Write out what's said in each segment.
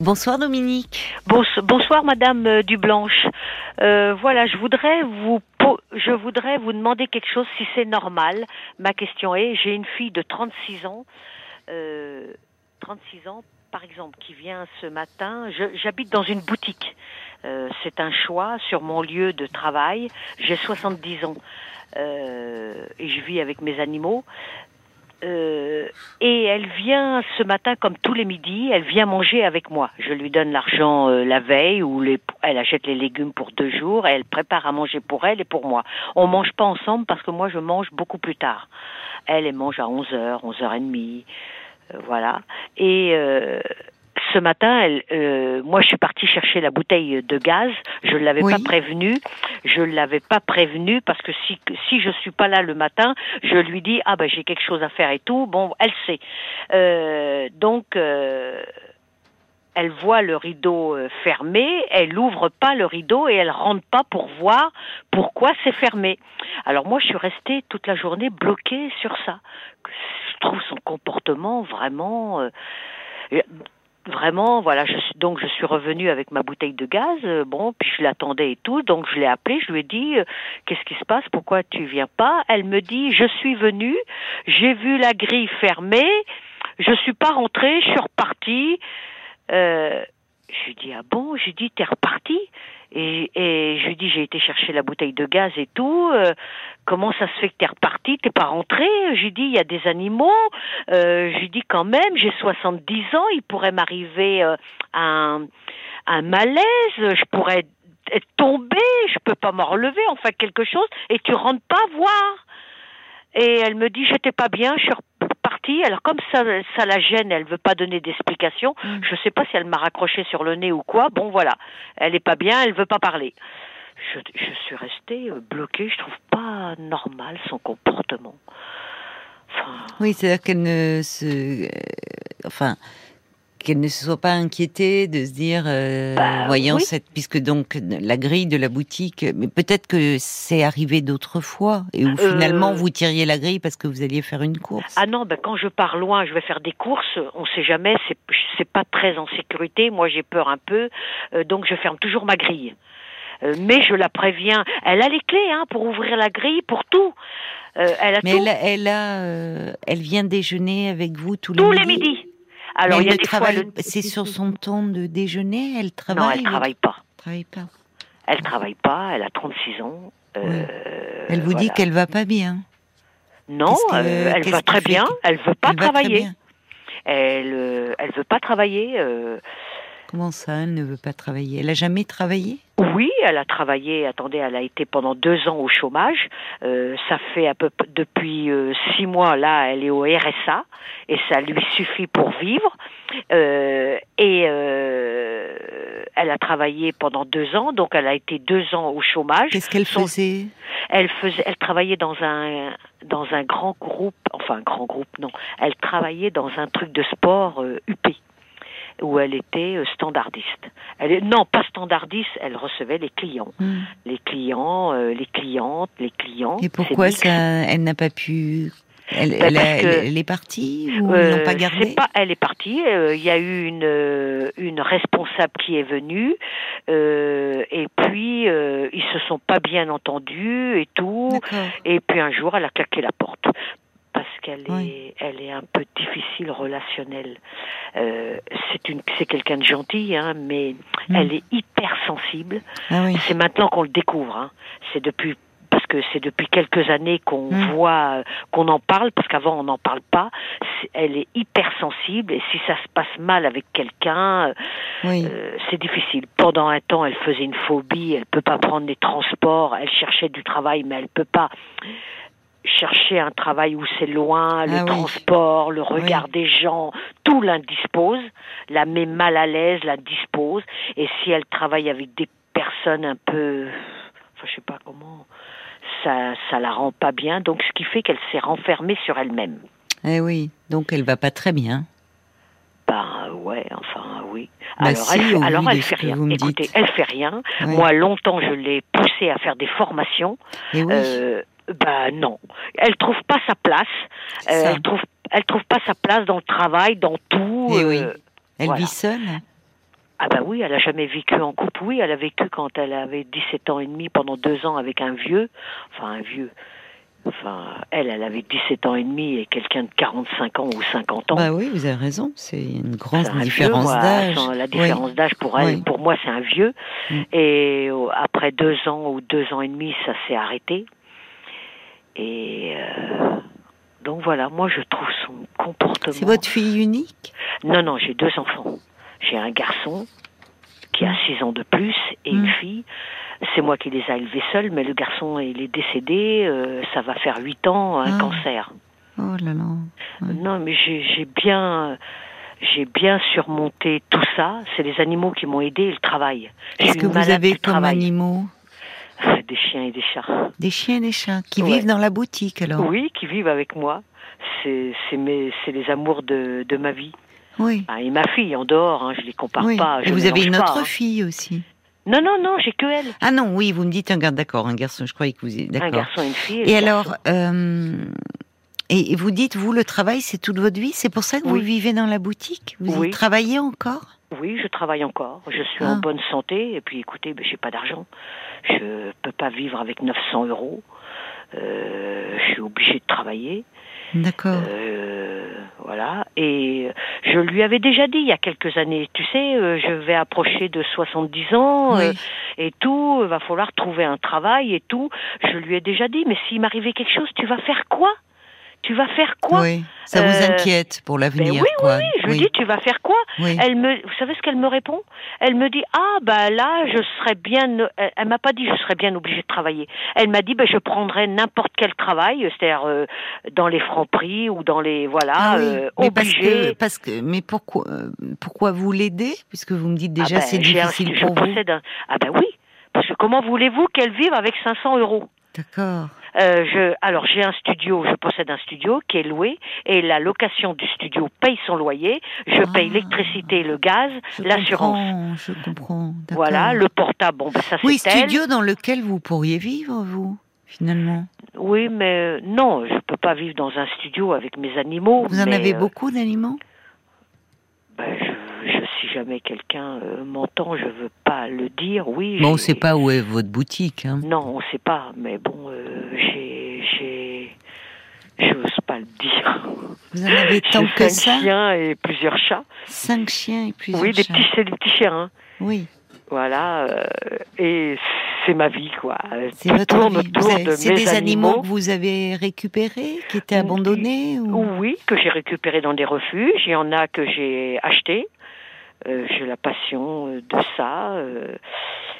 Bonsoir Dominique. bonsoir Madame euh, Dublanche. Euh, voilà, je voudrais vous je voudrais vous demander quelque chose si c'est normal. Ma question est j'ai une fille de 36 ans, euh, 36 ans par exemple, qui vient ce matin. J'habite dans une boutique. Euh, c'est un choix sur mon lieu de travail. J'ai 70 ans euh, et je vis avec mes animaux. Euh, et elle vient ce matin, comme tous les midis, elle vient manger avec moi. Je lui donne l'argent euh, la veille ou elle achète les légumes pour deux jours et elle prépare à manger pour elle et pour moi. On mange pas ensemble parce que moi je mange beaucoup plus tard. Elle, elle mange à 11h, 11h30. Euh, voilà. Et euh, ce matin, elle, euh, moi, je suis partie chercher la bouteille de gaz. Je ne l'avais pas prévenue. Je ne l'avais pas prévenue parce que si si je suis pas là le matin, je lui dis ah ben j'ai quelque chose à faire et tout. Bon, elle sait. Euh, donc. Euh, elle voit le rideau fermé, elle ouvre pas le rideau et elle rentre pas pour voir pourquoi c'est fermé. Alors moi je suis restée toute la journée bloquée sur ça. Je trouve son comportement vraiment euh, vraiment, voilà, je donc je suis revenue avec ma bouteille de gaz, euh, bon, puis je l'attendais et tout, donc je l'ai appelée, je lui ai dit, euh, qu'est-ce qui se passe, pourquoi tu viens pas? Elle me dit, je suis venue, j'ai vu la grille fermée, je suis pas rentrée, je suis repartie. Euh, je lui dis, ah bon? J'ai dit, t'es reparti et, je lui dis, j'ai été chercher la bouteille de gaz et tout. Euh, comment ça se fait que t'es reparti T'es pas rentré? Je lui dis, il y a des animaux. Euh, je lui dis, quand même, j'ai 70 ans, il pourrait m'arriver euh, un, un malaise. Je pourrais être tombée, je peux pas me relever, enfin quelque chose. Et tu rentres pas voir. Et elle me dit, j'étais pas bien, je suis partie. Alors comme ça, ça la gêne, elle veut pas donner d'explication. Je mm. Je sais pas si elle m'a raccroché sur le nez ou quoi. Bon voilà, elle est pas bien, elle veut pas parler. Je, je suis restée euh, bloquée. Je trouve pas normal son comportement. Enfin... Oui, c'est-à-dire qu'elle ne se, euh, enfin, qu'elle ne se soit pas inquiétée de se dire, euh, bah, voyant cette, puisque donc la grille de la boutique, mais peut-être que c'est arrivé d'autres fois et où finalement euh, vous tiriez la grille parce que vous alliez faire une course. Ah non, ben quand je pars loin, je vais faire des courses, on sait jamais, c'est c'est pas très en sécurité. Moi, j'ai peur un peu, euh, donc je ferme toujours ma grille. mais je la préviens. Elle a les clés hein, pour ouvrir la grille, pour tout. elle a mais tout. Elle, a, elle, vient déjeuner avec vous tous, tous les midis. Alors, il y a des fois, c'est sur son temps de déjeuner, elle travaille. Non, elle travaille pas. Travaille pas. Elle travaille pas. Elle a 36 ans. Euh, elle vous dit qu'elle va pas bien. Non, euh, elle va très bien. Elle veut pas travailler. Elle, euh, elle veut pas travailler. Comment ça, elle ne veut pas travailler? Elle a jamais travaillé? Oui, elle a travaillé. Attendez, elle a été pendant deux ans au chômage. Euh, ça fait à peu depuis euh, six mois là, elle est au RSA et ça lui suffit pour vivre. Euh, et elle a travaillé pendant deux ans, donc elle a été deux ans au chômage. Qu'est-ce qu'elle faisait? Elle faisait, elle travaillait dans un dans un grand groupe, enfin un grand groupe, non. Elle travaillait dans un truc de sport UP où elle était euh, standardiste. Elle est, non, pas standardiste, elle recevait les clients. Hmm. Les clients, euh, les clientes, les clients. Et pourquoi ça, elle n'a pas pu elle, ben, elle, est partie ou euh, l'ont pas gardée? pas, Elle est partie. Euh, il y a eu une, une responsable qui est venue et puis ils se sont pas bien entendus et tout. Et puis un jour, elle a claqué la porte qu'elle est, elle est un peu difficile relationnelle. Euh, c'est une, c'est quelqu'un de gentil, hein, mais hmm. elle est hyper sensible. Ah c'est maintenant qu'on le découvre. Hein. C'est depuis parce que c'est depuis quelques années qu'on hmm. voit, euh, qu'on en parle, parce qu'avant on n'en parle pas. elle est hyper sensible et si ça se passe mal avec quelqu'un, euh, c'est difficile. Pendant un temps, elle faisait une phobie, elle peut pas prendre les transports, elle cherchait du travail, mais elle peut pas chercher un travail où c'est loin, le ah transport, le regard des gens, tout l'indispose, la met mal à l'aise, l'indispose. Et si elle travaille avec des personnes un peu, enfin je sais pas comment, ça, ça la rend pas bien. Donc ce qui fait qu'elle s'est renfermée sur elle-même. Eh oui, donc elle va pas très bien. Ben ouais, enfin oui. Bah alors, elle, alors elle fait rien. Écoutez, elle fait rien. Moi, longtemps, je l'ai poussée à faire des formations. Et oui. euh, ben non, elle trouve pas sa place. Euh, elle trouve, elle trouve pas sa place dans le travail, dans tout. Et eh oui. Euh, elle vit seule? Ah bah oui, elle a jamais vécu en couple. Oui, elle a vécu quand elle avait 17 ans et demi pendant deux ans avec un vieux, enfin un vieux. Enfin, elle, elle avait 17 ans et demi et quelqu'un de 45 ans ou 50 ans. Bah oui, vous avez raison. C'est une grande différence d'âge. La différence d'âge pour elle, pour moi, c'est un vieux. Mm. Et euh, après deux ans ou deux ans et demi, ça s'est arrêté. Et euh, donc voilà, moi, je trouve son comportement. C'est votre fille unique? Non, non, j'ai deux enfants. J'ai un garçon qui a 6 ans de plus et une mm. fille. C'est moi qui les ai élevés seuls, mais le garçon il est décédé, euh, ça va faire 8 ans, un ah. cancer. Oh là là. Non, mais j'ai bien j'ai bien surmonté tout ça. C'est les animaux qui m'ont aidé et le travail. Qu'est-ce que vous avez comme animaux? Des chiens et des chats. Des chiens et des chats qui vivent dans la boutique alors Oui, qui vivent avec moi. C'est les amours de, de ma vie. Oui. Ah, et ma fille en dehors, hein, je les compare pas. et vous avez une autre hein. fille aussi. Non, non, non, j'ai que elle. Ah non, oui, vous me dites un garçon, d'accord, un garçon, je croyais que vous êtes d'accord. Un garçon et une fille. Et, alors, euh, et vous dites, vous, le travail, c'est toute votre vie C'est pour ça que vous vivez dans la boutique? Vous y travaillez encore? Oui, je travaille encore. Je suis en ah. bonne santé. Et puis, écoutez, ben, j'ai pas d'argent. Je peux pas vivre avec 900 euros. Euh, je suis obligée de travailler. D'accord. Euh, voilà. Et je lui avais déjà dit il y a quelques années, tu sais, euh, je vais approcher de 70 ans euh, et tout, va falloir trouver un travail et tout. Je lui ai déjà dit, mais s'il m'arrivait quelque chose, tu vas faire quoi? Tu vas faire quoi Oui, ça vous euh, inquiète pour l'avenir. Ben oui, oui, oui, je lui dis, tu vas faire quoi Elle me, vous savez ce qu'elle me répond? Elle me dit, ah bah là, je serais bien. Elle, m'a pas dit, je serais bien obligée de travailler. Elle m'a dit, bah, je prendrais n'importe quel travail, c'est-à-dire euh, dans les francs prix ou dans les voilà, ah euh, mais Parce que, parce que, mais pourquoi, pourquoi vous l'aider Puisque vous me dites déjà, ah ben, c'est difficile pour vous. ah ben oui, parce que comment voulez-vous qu'elle vive avec 500 euros? D'accord. Euh, je, alors j'ai un studio, je possède un studio qui est loué et la location du studio paye son loyer. Je paye ah. l'électricité, le gaz, l'assurance. Je comprends. Voilà, le portable, bon, ben, ça c'est Oui, studio dans lequel vous pourriez vivre, vous, finalement. Oui, mais euh, non, je peux pas vivre dans un studio avec mes animaux. Vous en avez euh, beaucoup d'animaux? ben, je, si jamais quelqu'un m'entend, je veux pas le dire. Oui. Mais on ne sait pas où est votre boutique. Hein. Non, on ne sait pas. Mais bon, je n'ose pas le dire. Vous en avez tant que ça Cinq chiens et plusieurs chats. Cinq chiens et plusieurs oui, chats. Oui, des petits, des petits chiens. Hein. Oui. Voilà, euh, et c'est ma vie, quoi. C'est votre vie. C'est des animaux. que vous avez récupérés, qui étaient abandonnés Oui, que j'ai récupérés dans des refuges. Il y en a que j'ai achetés. Euh, j'ai la passion euh, de ça. Euh,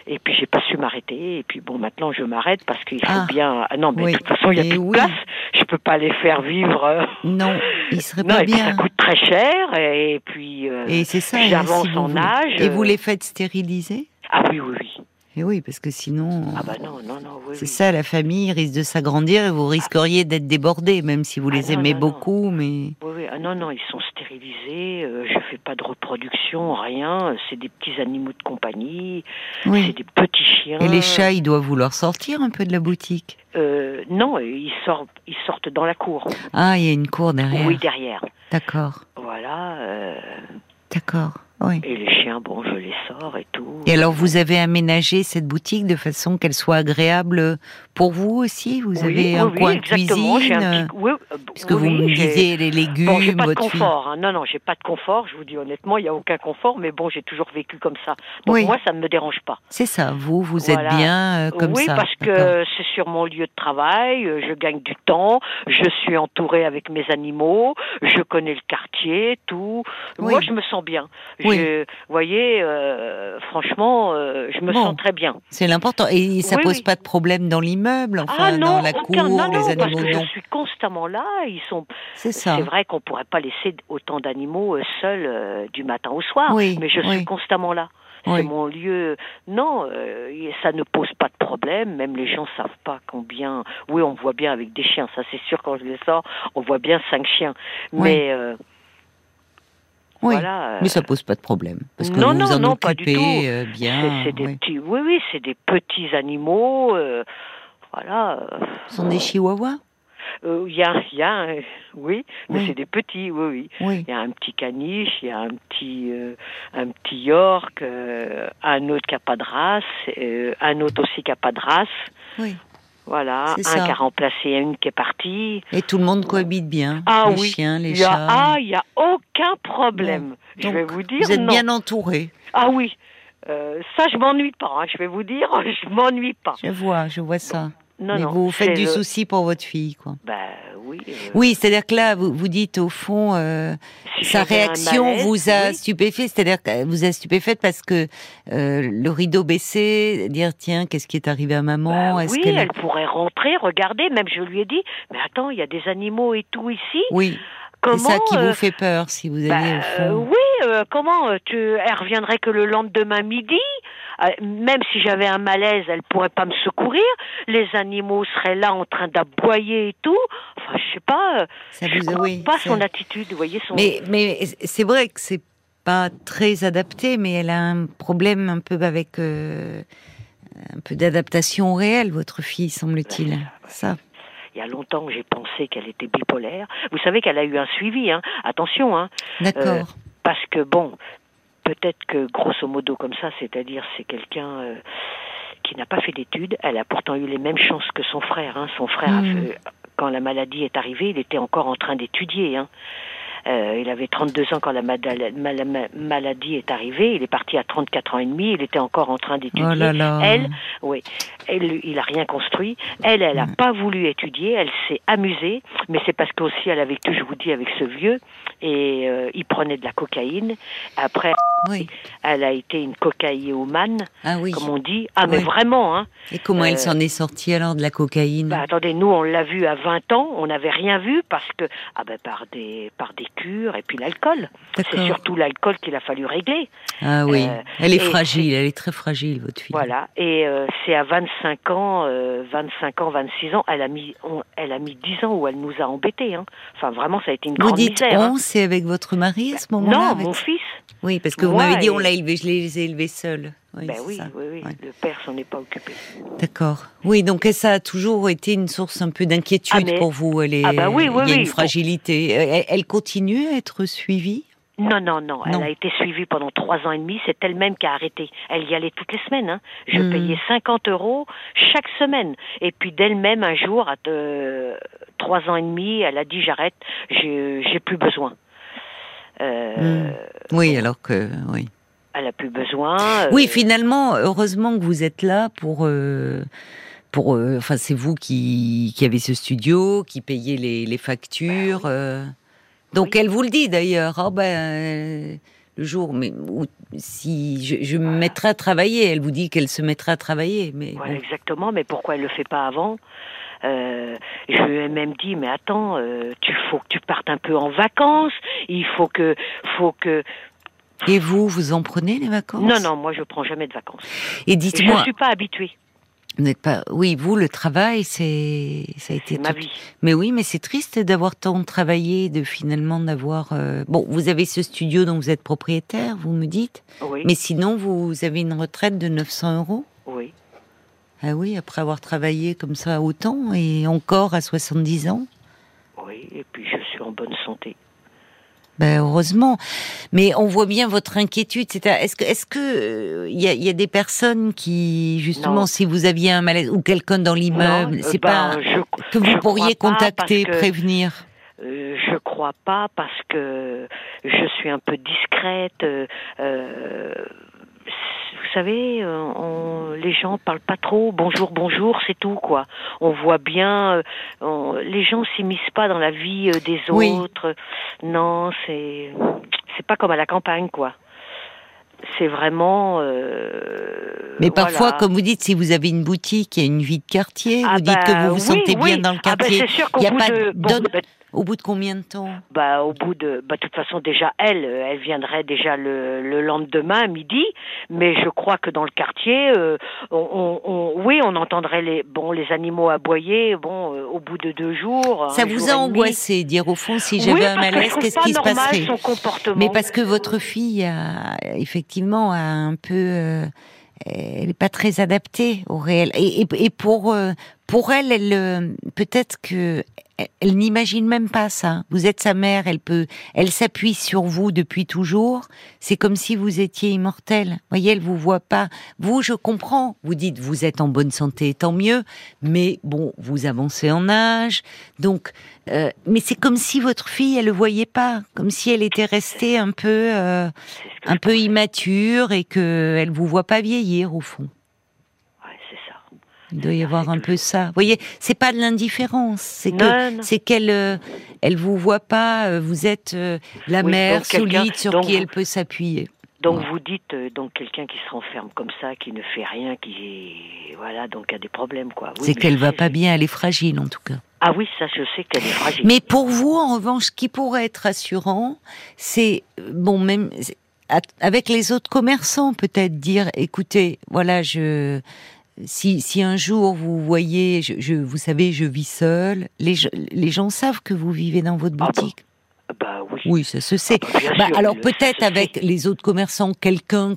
et puis j'ai pas su m'arrêter. Et puis bon, maintenant je m'arrête parce qu'il faut ah. bien. Ah non, mais de toute façon il y a plus de place. Je peux pas les faire vivre. Non, il serait pas bien. ça coûte très cher. Et puis. et c'est ça. J'avance en âge. Et vous les faites stériliser? Ah oui, oui, oui. Et oui, parce que sinon. Ah bah non, non, non. c'est ça, la famille risque de s'agrandir et vous risqueriez d'être débordé, même si vous ah les aimez beaucoup, mais. Oui, oui. Ah non, non, ils sont stérilisés. Euh, je fais pas de reproduction, rien. C'est des petits animaux de compagnie. C'est des petits chiens. Et les chats, ils doivent vouloir sortir un peu de la boutique? Euh, non, ils sortent, ils sortent dans la cour. Ah, il y a une cour derrière. Oui, derrière. D'accord. Voilà. Euh... D'accord. Et les chiens, bon, je les sors et tout. Et alors, vous avez aménagé cette boutique de façon qu'elle soit agréable pour vous aussi? Vous avez un coin de cuisine un oui, euh, Puisque vous me disiez les légumes, bon, j'ai pas de confort. Hein. Non, non, j'ai pas de confort. Je vous dis honnêtement, il n'y a aucun confort. Mais bon, j'ai toujours vécu comme ça. Donc moi, ça ne me dérange pas. C'est ça. Vous, vous êtes bien euh, comme ça. Oui, parce que c'est sur mon lieu de travail. Euh, je gagne du temps. Je suis entourée avec mes animaux. Je connais le quartier, tout. Moi, je me sens bien. Vous voyez, franchement, je me sens très bien. C'est l'important. Et ça pose pas de problème dans l'immeuble, enfin, ah, non, dans la cour, non, les animaux. Parce que je suis constamment là. Ils sont. C'est ça. C'est vrai qu'on pourrait pas laisser autant d'animaux euh, seuls euh, du matin au soir, mais je suis constamment là. C'est mon lieu. Non, euh, ça ne pose pas de problème. Même les gens savent pas combien. Oui, on voit bien avec des chiens. Ça, c'est sûr. Quand je les sors, on voit bien cinq chiens. Mais oui, mais ça pose pas de problème parce que non, vous non, en non, pas du tout. bien. C'est des petits, oui, oui, c'est des petits animaux. voilà. Ce sont des chihuahuas? Euh, il y a, y a, oui, mais c'est des petits, oui, oui. Oui. Il y a un petit caniche, il y a un petit, euh, un petit York, euh, un autre qui a pas de race, euh, un autre aussi qui a pas de race. Oui. Voilà, un qui a remplacé une qui est partie. Et tout le monde cohabite bien. Ah les oui. chiens, les Il y a, chats. ah, il y a aucun problème. je Donc, vais vous dire Vous êtes non. bien entouré. Ah oui, Euh, ça je m'ennuie pas. hein, je vais vous dire, je m'ennuie pas. Je vois, je vois ça. Non, Mais non. vous faites du le- souci pour votre fille, quoi. Bah oui. euh, Oui, c'est-à-dire que là, vous, vous dites au fond, euh, si sa réaction malaise, vous a oui. stupéfait, c'est-à-dire qu'elle vous a stupéfaite parce que euh, le rideau baissé, dire tiens, qu'est-ce qui est arrivé à maman? Bah Est-ce oui, qu'elle elle pourrait rentrer, regarder. Même je lui ai dit, mais attends, il y a des animaux et tout ici. Oui, Comment c'est ça qui euh, vous fait peur si vous bah, allez au euh, fond. oui, euh, comment euh, tu, elle reviendrait que le lendemain midi. Euh, même si j'avais un malaise, elle pourrait pas me secourir. Les animaux seraient là en train d'aboyer et tout. Enfin, je sais pas. euh, Ça je vous- oui, pas son attitude, vous voyez son. Mais, mais c'est vrai que c'est pas très adapté, mais elle a un problème un peu avec euh, un peu d'adaptation au réel, votre fille, semble-t-il. Ça. Il y a longtemps que j'ai pensé qu'elle était bipolaire. Vous savez qu'elle a eu un suivi, hein. Attention, hein. D'accord. Parce que bon, peut-être que grosso modo comme ça, c'est-à-dire c'est quelqu'un euh, qui n'a pas fait d'études. Elle a pourtant eu les mêmes chances que son frère. Hein. Son frère, a Mhm. fait- quand la maladie est arrivée, il était encore en train d'étudier. Hein. Euh, il avait 32 ans quand la maladie est arrivée. Il est parti à 34 ans et demi. Il était encore en train d'étudier. Oh là là. Elle, oui, elle, il a rien construit. Elle, elle a Mm. pas voulu étudier. Elle s'est amusée, mais c'est parce qu'aussi elle a vécu, je vous dis, avec ce vieux et euh, il prenait de la cocaïne. Après, Oui. elle a été une cocaïomane, Ah oui. comme on dit. Ah, mais vraiment, hein. Et comment Euh, elle s'en est sortie alors de la cocaïne? Bah, attendez, nous, on l'a vu à 20 ans, on n'avait rien vu parce que, ah ben, par des, par des et puis l'alcool. C'est surtout l'alcool qu'il a fallu régler. Ah oui. euh, elle est fragile, elle est très fragile, votre fille. Voilà. Et euh, c'est à 25 ans, euh, 25 ans, 26 ans, elle a mis, on- elle a mis 10 ans où elle nous a embêtés, hein. Enfin, vraiment, ça a été une Vous grande dites misère. hein. on, c'est avec votre mari à ce moment-là Non, avec- mon fils. Oui, parce que vous m'avez dit on l'a élevé, je les ai élevés seuls. Oui, ben oui, oui, oui. Ouais. Le père s'en est pas occupé. D'accord. Oui, donc ça a toujours été une source un peu d'inquiétude Ah, mais- pour vous. Elle est, Ah bah oui, oui, il y a une fragilité. Elle, elle continue à être suivie? Non, non, non. Elle a été suivie pendant trois ans et demi. C'est elle-même qui a arrêté. Elle y allait toutes les semaines. Hein. Je Hmm. payais 50 euros chaque semaine. Et puis d'elle-même, un jour, à euh, trois ans et demi, elle a dit j'arrête, j'ai j'ai plus besoin. Euh, Hmm. Oui, alors que oui. Elle a plus besoin. euh, Oui, finalement, heureusement que vous êtes là pour. euh, pour, euh, enfin, c'est vous qui, qui avez ce studio, qui payez les, les factures. euh. Donc, Oui. elle vous le dit d'ailleurs. Ah ben, le jour, mais où- si je, je me mettrai à travailler, elle vous dit qu'elle se mettra à travailler. Mais Voilà, bon. exactement. Mais pourquoi elle le fait pas avant? Euh, je lui ai même dit, mais attends, euh, tu faut que tu partes un peu en vacances. Il faut que, faut que. Et vous, vous en prenez les vacances Non, non, moi je prends jamais de vacances. Et Et je dites-moi, suis pas habituée. vous n'êtes pas. Oui, vous, le travail, c'est ça a été ma vie. Mais oui, mais c'est triste d'avoir tant travaillé, de finalement d'avoir. euh, Bon, vous avez ce studio dont vous êtes propriétaire, vous me dites. Oui, Mais sinon, vous avez une retraite de 900 euros. oui. Ah oui, après avoir travaillé comme ça autant et encore à 70 ans. Oui, et puis je suis en bonne santé. Ben heureusement, mais on voit bien votre inquiétude. C'est est-ce que est-ce que euh, il y, a, il y a des personnes qui justement, Non. si vous aviez un malaise ou quelqu'un dans l'immeuble, c'est ben, pas je, que vous pourriez contacter, prévenir. euh, je crois pas parce que je suis un peu discrète. euh, vous savez, euh, on- les gens parlent pas trop. Bonjour, bonjour, c'est tout quoi. On voit bien. euh, on- les gens s'immiscent pas dans la vie euh, des Oui. autres. Non, c'est c'est pas comme à la campagne quoi. C'est vraiment. euh, Mais parfois, voilà. comme vous dites, si vous avez une boutique et une vie de quartier, Ah vous dites bah, que vous vous oui, sentez bien dans le Ah bah, quartier. c'est sûr Il y a pas de, bon, donne- bah, Au bout de combien de temps? Bah, au bout de, bah, de toute façon, déjà, elle, euh, elle viendrait déjà le, le lendemain à midi, mais je crois que dans le quartier, euh, on, on- on- oui, on entendrait les, bon, les animaux aboyer, bon, euh, au bout de deux jours. Ça un vous jour a angoissé, dire au fond, si Oui, j'avais un que je malaise, qu'est-ce qui se passerait? son comportement. Mais parce que votre fille a effectivement a un peu, euh, elle n'est pas très adaptée au réel. Et, et- et pour euh, pour elle, elle euh, peut-être que elle n'imagine même pas ça. Vous êtes sa mère, elle peut, elle s'appuie sur vous depuis toujours. C'est comme si vous étiez immortel. Voyez, elle vous voit pas. Vous, je comprends. Vous dites, vous êtes en bonne santé, tant mieux. Mais bon, vous avancez en âge, donc. Euh, mais c'est comme si votre fille, elle le voyait pas, comme si elle était restée un peu, euh, un peu immature et que elle vous voit pas vieillir au fond. Il doit y avoir un peu ça. Vous voyez, c'est pas de l'indifférence, c'est que c'est qu'elle euh, elle vous voit pas. Euh, vous êtes euh, la mère solide sur qui elle peut s'appuyer. Donc vous dites donc quelqu'un qui se renferme comme ça, qui ne fait rien, qui voilà donc a des problèmes quoi. c'est qu'elle va pas bien, elle est fragile en tout cas. Ah oui, ça je sais qu'elle est fragile. Mais pour vous en revanche, ce qui pourrait être rassurant, c'est bon même avec les autres commerçants peut-être dire écoutez voilà je si, si un jour vous voyez, je, vous savez, je vis seul, les, les gens savent que vous vivez dans votre ah boutique. bah, oui. oui. ça se sait. Ah bah, alors peut-être avec les autres commerçants, quelqu'un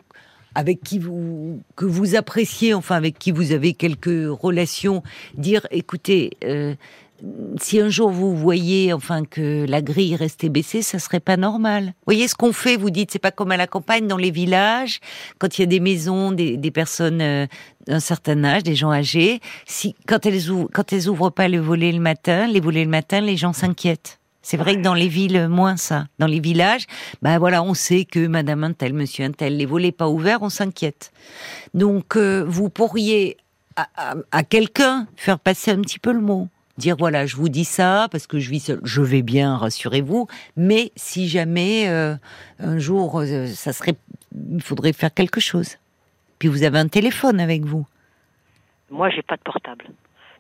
avec qui vous que vous appréciez, enfin avec qui vous avez quelques relations, dire écoutez, euh, si un jour vous voyez enfin que la grille restait baissée, ça serait pas normal. Vous voyez ce qu'on fait, vous dites, c'est pas comme à la campagne, dans les villages, quand il y a des maisons, des, personnes euh, d'un certain âge, des gens âgés, si quand elles ouvrent, quand elles ouvrent pas le volet le matin, les volets le matin, les gens s'inquiètent. C'est vrai que dans les villes, moins ça. Dans les villages, ben voilà, on sait que Madame un tel, Monsieur un tel, les volets pas ouverts, on s'inquiète. Donc, euh, vous pourriez à quelqu'un faire passer un petit peu le mot dire voilà, je vous dis ça parce que je vis je vais bien, rassurez-vous. Mais si jamais euh, un jour, euh, ça serait, il faudrait faire quelque chose. Puis vous avez un téléphone avec vous. Moi, j'ai pas de portable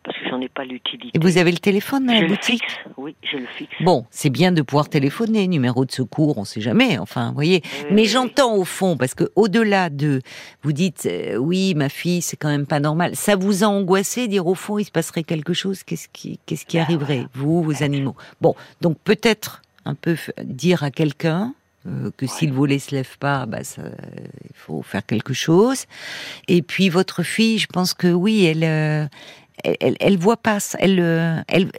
parce que j'en ai pas l'utilité. Et vous avez le téléphone dans la boutique Oui, je le fixe. Bon, c'est bien de pouvoir téléphoner, numéro de secours, on sait jamais, enfin, vous voyez. Mais j'entends au fond, parce que au-delà de, vous dites, euh, oui, ma fille, c'est quand même pas normal. Ça vous a angoissé, dire au fond, il se passerait quelque chose, qu'est-ce qui, qu'est-ce qui bah, arriverait, vous, vos animaux? Bon, donc peut-être un peu dire à quelqu'un, euh, que si le volet se lève pas, bah ça, il faut faire quelque chose. Et puis votre fille, je pense que oui, elle, euh, elle, elle, voit pas, elle, euh, elle,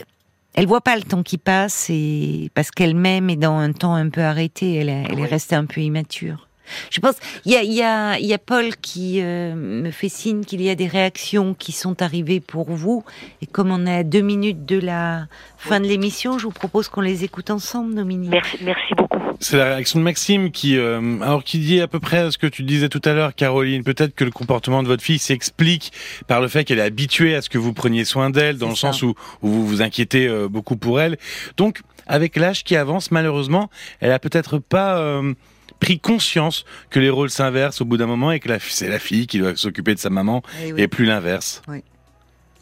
elle voit pas le temps qui passe et parce qu'elle-même est dans un temps un peu arrêté, elle, elle est restée un peu immature. Je pense il y a, y, a, y a Paul qui euh, me fait signe qu'il y a des réactions qui sont arrivées pour vous et comme on est à deux minutes de la fin de l'émission, je vous propose qu'on les écoute ensemble, Dominique. Merci, merci beaucoup. C'est la réaction de Maxime qui, euh, alors qui dit à peu près ce que tu disais tout à l'heure, Caroline. Peut-être que le comportement de votre fille s'explique par le fait qu'elle est habituée à ce que vous preniez soin d'elle, dans le sens où, vous vous inquiétez euh, beaucoup pour elle. Donc, avec l'âge qui avance, malheureusement, elle a peut-être pas euh, pris conscience que les rôles s'inversent au bout d'un moment et que c'est la fille qui doit s'occuper de sa maman eh et plus l'inverse. Oui.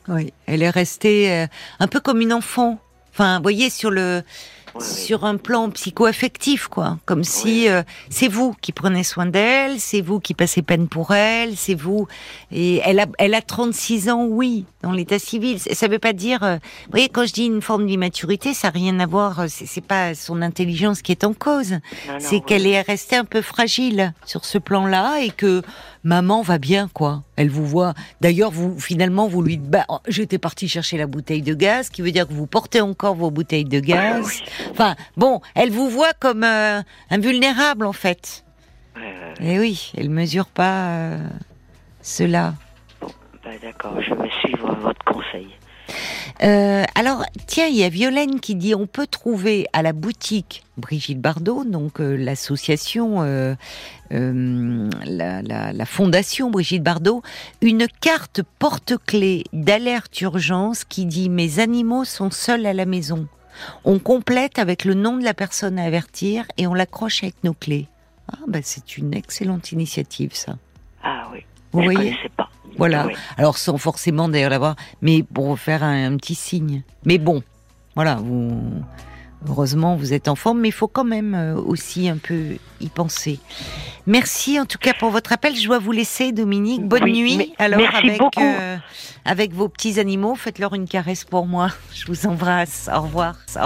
oui, elle est restée un peu comme une enfant. Enfin, vous voyez, sur le sur un plan psycho-affectif, quoi. Comme si euh, c'est vous qui prenez soin d'elle, c'est vous qui passez peine pour elle, c'est vous. Et elle a, elle a 36 ans, oui, dans l'état civil. Ça veut pas dire. Euh, vous voyez, quand je dis une forme d'immaturité, ça n'a rien à voir. Euh, c'est pas son intelligence qui est en cause. C'est qu'elle est restée un peu fragile sur ce plan-là et que maman va bien, quoi. Elle vous voit. D'ailleurs, vous finalement, vous lui dites, bah, j'étais partie chercher la bouteille de gaz, qui veut dire que vous portez encore vos bouteilles de gaz. Enfin, bon, elle vous voit comme euh, invulnérable, en fait. Et eh oui, elle mesure pas euh, cela. Bon, bah, d'accord, je vais suivre votre conseil. Euh, alors, tiens, il y a Violaine qui dit on peut trouver à la boutique Brigitte Bardot, donc euh, l'association, euh, la, la, fondation Brigitte Bardot, une carte porte-clés d'alerte urgence qui dit mes animaux sont seuls à la maison. On complète avec le nom de la personne à avertir et on l'accroche avec nos clés. Ah, bah, c'est une excellente initiative, ça. Ah oui. Vous voyez pas. Voilà. Alors sans forcément d'ailleurs l'avoir, mais pour faire un, petit signe. Mais bon, voilà, vous heureusement vous êtes en forme, mais il faut quand même euh, aussi un peu y penser. Merci en tout cas pour votre appel. Je dois vous laisser, Dominique. Bonne nuit. Alors avec euh, avec vos petits animaux, faites-leur une caresse pour moi. Je vous embrasse. Au revoir.